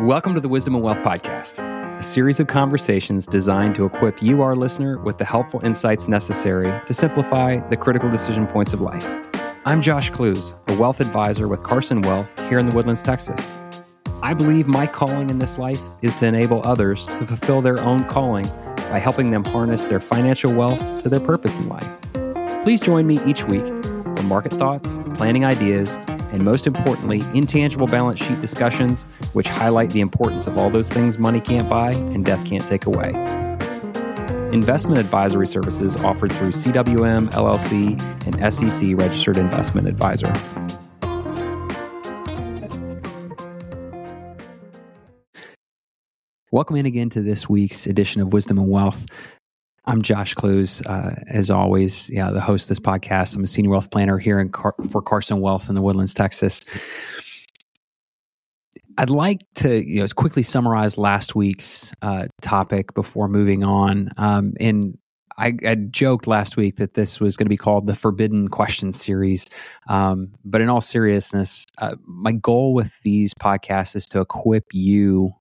Welcome to the Wisdom and Wealth Podcast, a series of conversations designed to equip you, our listener, with the helpful insights necessary to simplify the critical decision points of life. I'm Josh Klooz, a wealth advisor with Carson Wealth here in the Woodlands, Texas. I believe my calling in this life is to enable others to fulfill their own calling by helping them harness their financial wealth to their purpose in life. Please join me each week for market thoughts, planning ideas, and most importantly, intangible balance sheet discussions, which highlight the importance of all those things money can't buy and death can't take away. Investment advisory services offered through CWM LLC and SEC registered investment advisor. Welcome in again to this week's edition of Wisdom and Wealth. I'm Josh Klooz. Uh, as always, the host of this podcast. I'm a senior wealth planner here in Car- for Carson Wealth in the Woodlands, Texas. I'd like to you know quickly summarize last week's uh, topic before moving on. Um, and I, I, joked last week that this was going to be called the Forbidden Questions series. Um, but in all seriousness, uh, my goal with these podcasts is to equip you,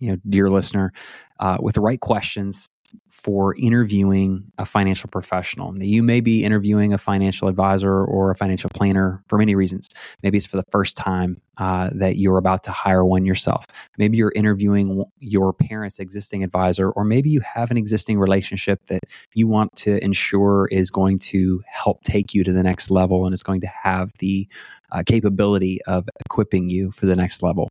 you know, dear listener, uh, with the right questions for interviewing a financial professional. Now, you may be interviewing a financial advisor or a financial planner for many reasons. Maybe it's for the first time uh, that you're about to hire one yourself. Maybe you're interviewing your parents' existing advisor, or maybe you have an existing relationship that you want to ensure is going to help take you to the next level and is going to have the uh, capability of equipping you for the next level.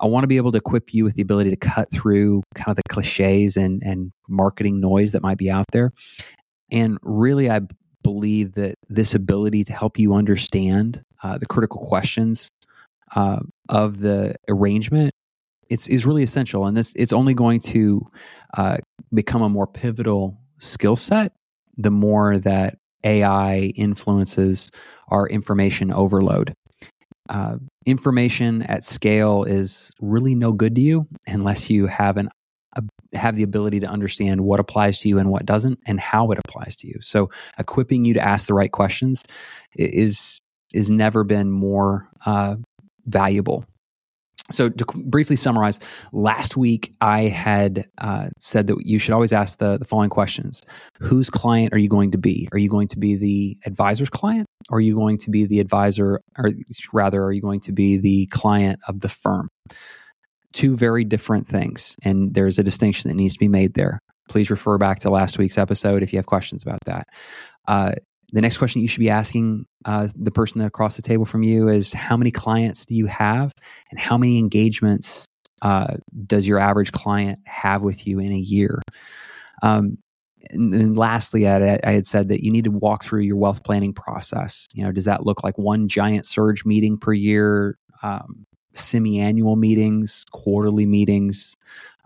I want to be able to equip you with the ability to cut through kind of the cliches and, and marketing noise that might be out there. And really, I believe that this ability to help you understand uh, the critical questions uh, of the arrangement it's is really essential. And this it's only going to uh, become a more pivotal skill set the more that AI influences our information overload uh, information at scale is really no good to you unless you have an uh, have the ability to understand what applies to you and what doesn't and how it applies to you. So equipping you to ask the right questions is is never been more uh, valuable so to briefly summarize, last week I had uh, said that you should always ask the, the following questions: Whose client are you going to be? Are you going to be the advisor's client, or are you going to be the advisor, or rather, are you going to be the client of the firm? Two very different things, and there's a distinction that needs to be made there. Please refer back to last week's episode if you have questions about that. Uh, the next question you should be asking uh, the person that across the table from you is how many clients do you have? And how many engagements uh, does your average client have with you in a year? Um, and then lastly I, I, had said that you need to walk through your wealth planning process. You know does that look like one giant surge meeting per year um, semi-annual meetings quarterly meetings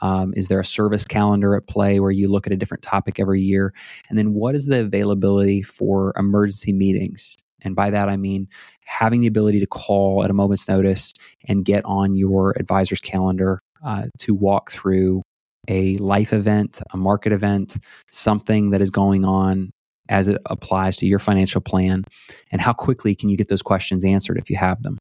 um, is there a service calendar at play where you look at a different topic every year? And then what is the availability for emergency meetings? And by that, I mean having the ability to call at a moment's notice and get on your advisor's calendar uh, to walk through a life event, a market event, something that is going on as it applies to your financial plan, and how quickly can you get those questions answered if you have them.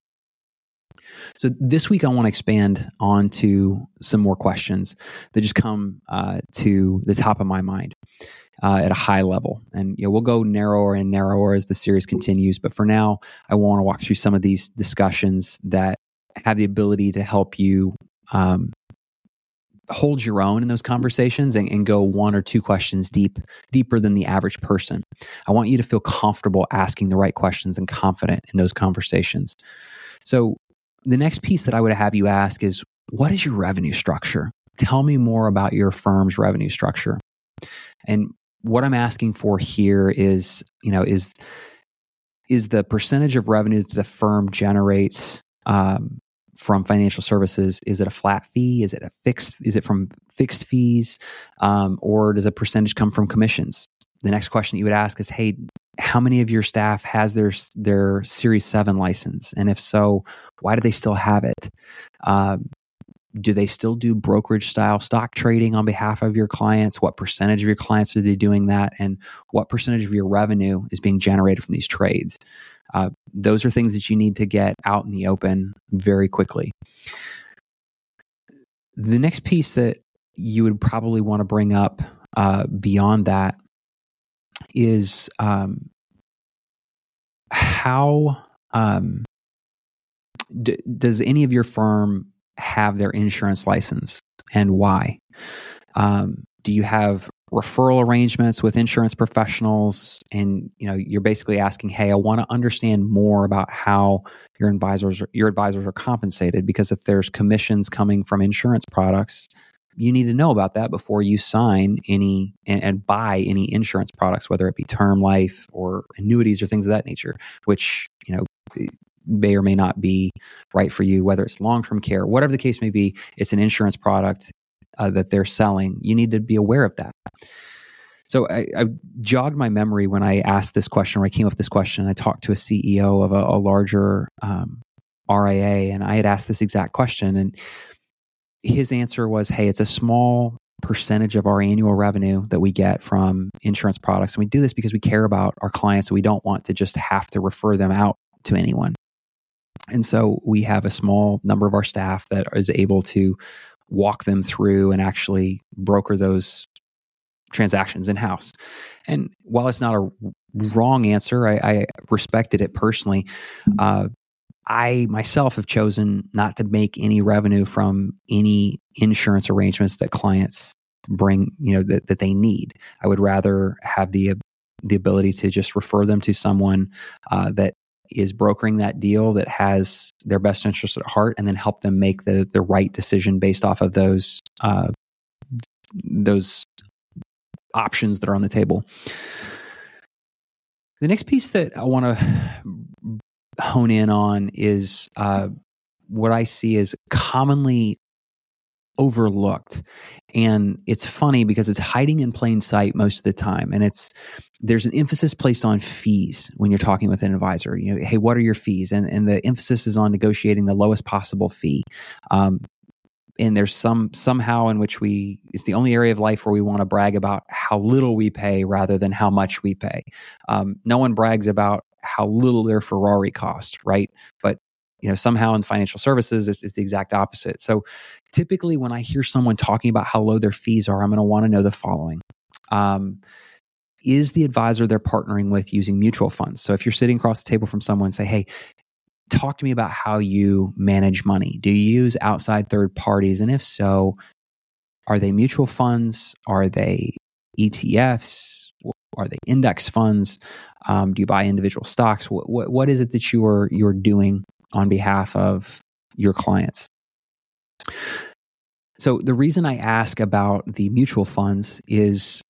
So this week, I want to expand on to some more questions that just come uh, to the top of my mind uh, at a high level. And you know, we'll go narrower and narrower as the series continues. But for now, I want to walk through some of these discussions that have the ability to help you um, hold your own in those conversations and, and, go one or two questions deep deeper than the average person i want you to feel comfortable asking the right questions and confident in those conversations so the next piece that I would have you ask is what is your revenue structure? Tell me more about your firm's revenue structure. And what I'm asking for here is, you know, is is the percentage of revenue that the firm generates um, from financial services is it a flat fee is it a fixed is it from fixed fees um, or does a percentage come from commissions the next question that you would ask is hey how many of your staff has their their Series Seven license, and if so, why do they still have it? Um, do they still do brokerage style stock trading on behalf of your clients? What percentage of your clients are they doing that, and what percentage of your revenue is being generated from these trades? Uh, those are things that you need to get out in the open very quickly. the next piece that you would probably want to bring up uh, beyond that is um, how um, d- does any of your firm have their insurance license and why? Um, do you have referral arrangements with insurance professionals and you know you're basically asking hey i want to understand more about how your advisors your advisors are compensated because if there's commissions coming from insurance products you need to know about that before you sign any and, and buy any insurance products whether it be term life or annuities or things of that nature which you know may or may not be right for you whether it's long-term care whatever the case may be it's an insurance product uh, that they're selling, you need to be aware of that. So I, I, jogged my memory when I asked this question, or I came up with this question. I talked to a CEO of a, a larger um, RIA, and I had asked this exact question, and his answer was, "Hey, it's a small percentage of our annual revenue that we get from insurance products, and we do this because we care about our clients, and we don't want to just have to refer them out to anyone." And so we have a small number of our staff that is able to walk them through and actually broker those transactions in house. And while it's not a wrong answer, I, I respected it personally. Uh, I myself have chosen not to make any revenue from any insurance arrangements that clients bring, you know, that, that they need. I would rather have the the ability to just refer them to someone uh, that is brokering that deal that has their best interest at heart and then help them make the the right decision based off of those uh, those options that are on the table. The next piece that I want to hone in on is uh, what I see as commonly overlooked. And it's funny because it's hiding in plain sight most of the time. And it's there's an emphasis placed on fees when you're talking with an advisor. You know hey what are your fees? And and the emphasis is on negotiating the lowest possible fee. Um, and there's some somehow in which we it's the only area of life where we want to brag about how little we pay rather than how much we pay. Um, no one brags about how little their ferrari cost right? But you know somehow in financial services it's, it's, the exact opposite. So typically when i hear someone talking about how low their fees are i'm going to want to know the following. Um, is the advisor they're partnering with using mutual funds? So if you're sitting across the table from someone say hey talk to me about how you manage money. Do you use outside third parties? And if so are they mutual funds? Are they etfs are they index funds um, do you buy individual stocks what, what, what is it that you're you're doing on behalf of your clients. So, the reason I ask about the mutual funds is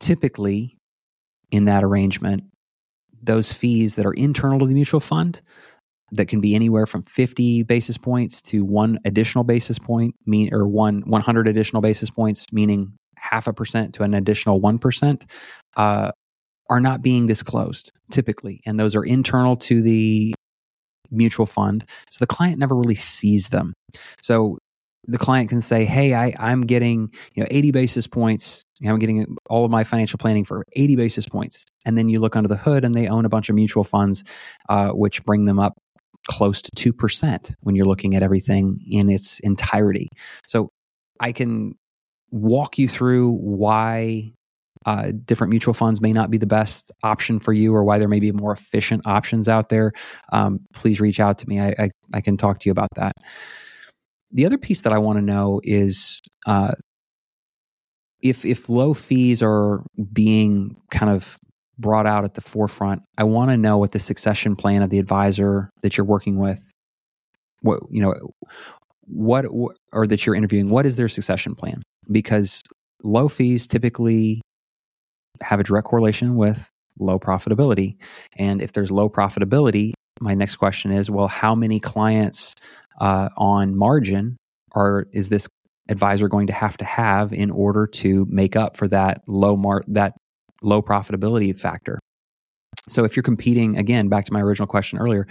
typically in that arrangement, those fees that are internal to the mutual fund that can be anywhere from 50 basis points to one additional basis point mean or one 100 additional basis points meaning half a percent to an additional 1% uh, are not being disclosed typically and those are internal to the mutual fund. So the client never really sees them. So the client can say, "Hey, I, I'm getting you know 80 basis points. I'm getting all of my financial planning for 80 basis points." And then you look under the hood, and they own a bunch of mutual funds, uh, which bring them up close to two percent when you're looking at everything in its entirety. So I can walk you through why uh, different mutual funds may not be the best option for you or why there may be more efficient options out there, um, please reach out to me. I, I, I, can talk to you about that. The other piece that I want to know is uh, if if low fees are being kind of brought out at the forefront, I want to know what the succession plan of the advisor that you're working with, what you know, what or that you're interviewing, what is their succession plan? Because low fees typically have a direct correlation with low profitability. And if there's low profitability, my next question is well, how many clients uh, on margin are is this advisor going to have to have in order to make up for that low mar- that low profitability factor? So if you're competing again back to my original question earlier,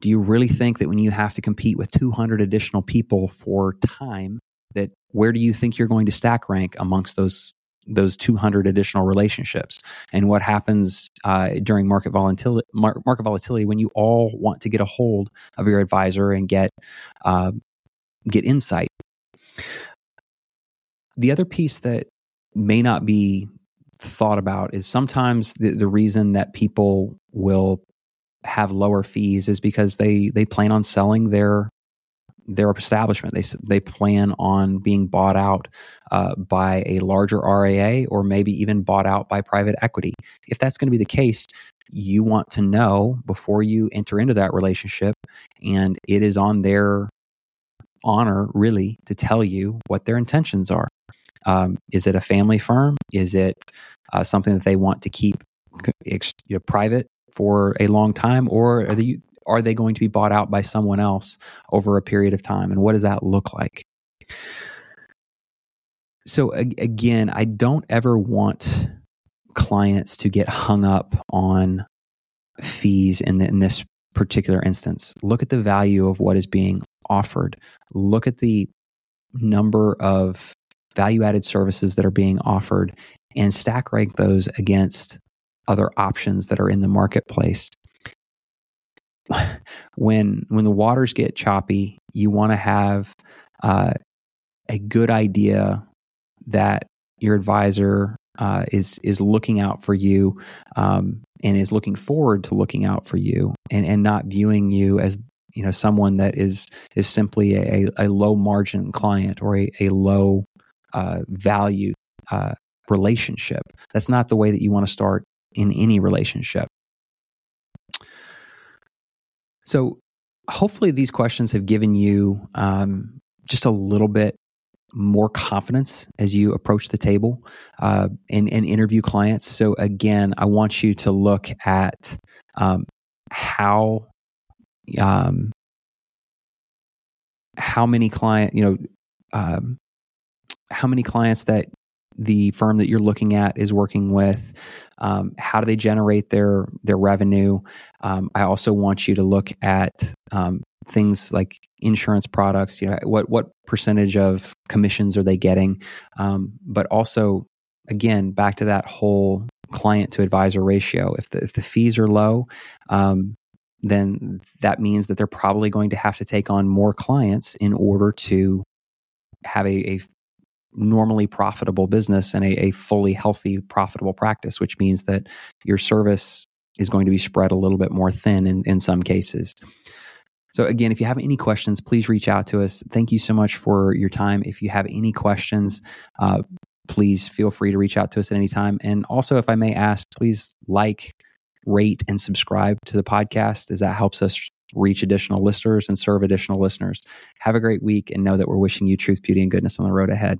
do you really think that when you have to compete with 200 additional people for time that where do you think you're going to stack rank amongst those those 200 additional relationships? And what happens uh, during market volatility market volatility when you all want to get a hold of your advisor and get uh, get insight? The other piece that may not be thought about is sometimes the, the reason that people will have lower fees is because they they plan on selling their their establishment. They they plan on being bought out uh, by a larger RIA or maybe even bought out by private equity. If that's going to be the case, you want to know before you enter into that relationship, and it is on their honor really to tell you what their intentions are. Um, is it a family firm? Is it uh, something that they want to keep you know, private for a long time, or are they are they going to be bought out by someone else over a period of time, and what does that look like? So again, I don't ever want clients to get hung up on fees in, the, in this particular instance. Look at the value of what is being offered. Look at the number of value added services that are being offered and stack rank those against other options that are in the marketplace. When when the waters get choppy, you want to have uh, a good idea that your advisor uh, is is looking out for you um, and is looking forward to looking out for you and and not viewing you as you know someone that is is simply a, a low margin client or a, a low uh, value uh, relationship. That's not the way that you want to start in any relationship. So, hopefully, these questions have given you um, just a little bit more confidence as you approach the table uh, and, and interview clients. So, again, I want you to look at um, how um, how many client you know um, how many clients that the firm that you're looking at is working with um, how do they generate their their revenue? Um, i also want you to look at um, things like insurance products you know what what percentage of commissions are they getting? Um, but also again back to that whole client to advisor ratio if the if the fees are low um, then that means that they're probably going to have to take on more clients in order to have a, a normally profitable business and a, a fully healthy, profitable practice, which means that your service is going to be spread a little bit more thin in, in some cases. So, again, if you have any questions, please reach out to us. Thank you so much for your time. If you have any questions, uh, please feel free to reach out to us at any time. And also, if I may ask, please like, rate, and subscribe to the podcast, as that helps us reach additional listeners and serve additional listeners. Have a great week and know that we're wishing you truth, beauty, and goodness on the road ahead.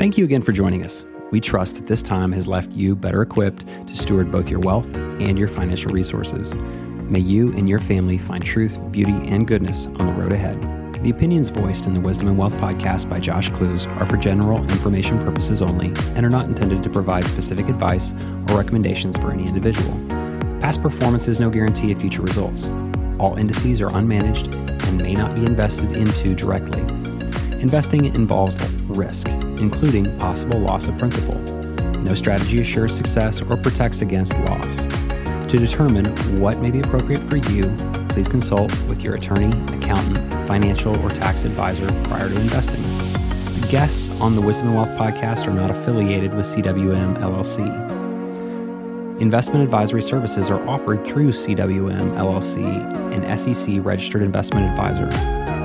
Thank you again for joining us. We trust that this time has left you better equipped to steward both your wealth and your financial resources. May you and your family find truth, beauty, and goodness on the road ahead. The opinions voiced in the Wisdom and Wealth podcast by Josh Klooz are for general information purposes only and are not intended to provide specific advice or recommendations for any individual. Past performance is no guarantee of future results. All indices are unmanaged and may not be invested into directly. Investing involves risk, including possible loss of principal. No strategy assures success or protects against loss. To determine what may be appropriate for you, please consult with your attorney, accountant, financial, or tax advisor prior to investing. The guests on the Wisdom and Wealth podcast are not affiliated with CWM LLC. Investment advisory services are offered through CWM LLC, an SEC registered investment advisor.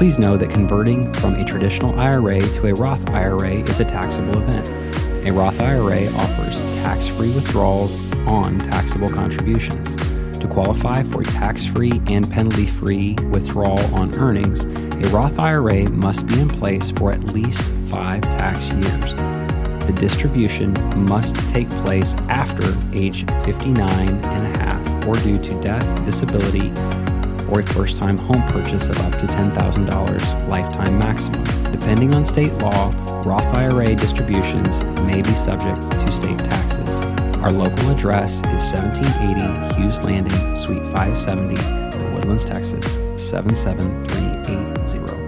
Please know that converting from a traditional IRA to a Roth IRA is a taxable event. A Roth IRA offers tax free withdrawals on taxable contributions. To qualify for a tax free and penalty free withdrawal on earnings, a Roth IRA must be in place for at least five tax years. The distribution must take place after age 59 and a half or due to death, disability, a first time home purchase of up to $10,000 lifetime maximum. Depending on state law, Roth IRA distributions may be subject to state taxes. Our local address is 1780 Hughes Landing, Suite 570, in Woodlands, Texas 77380.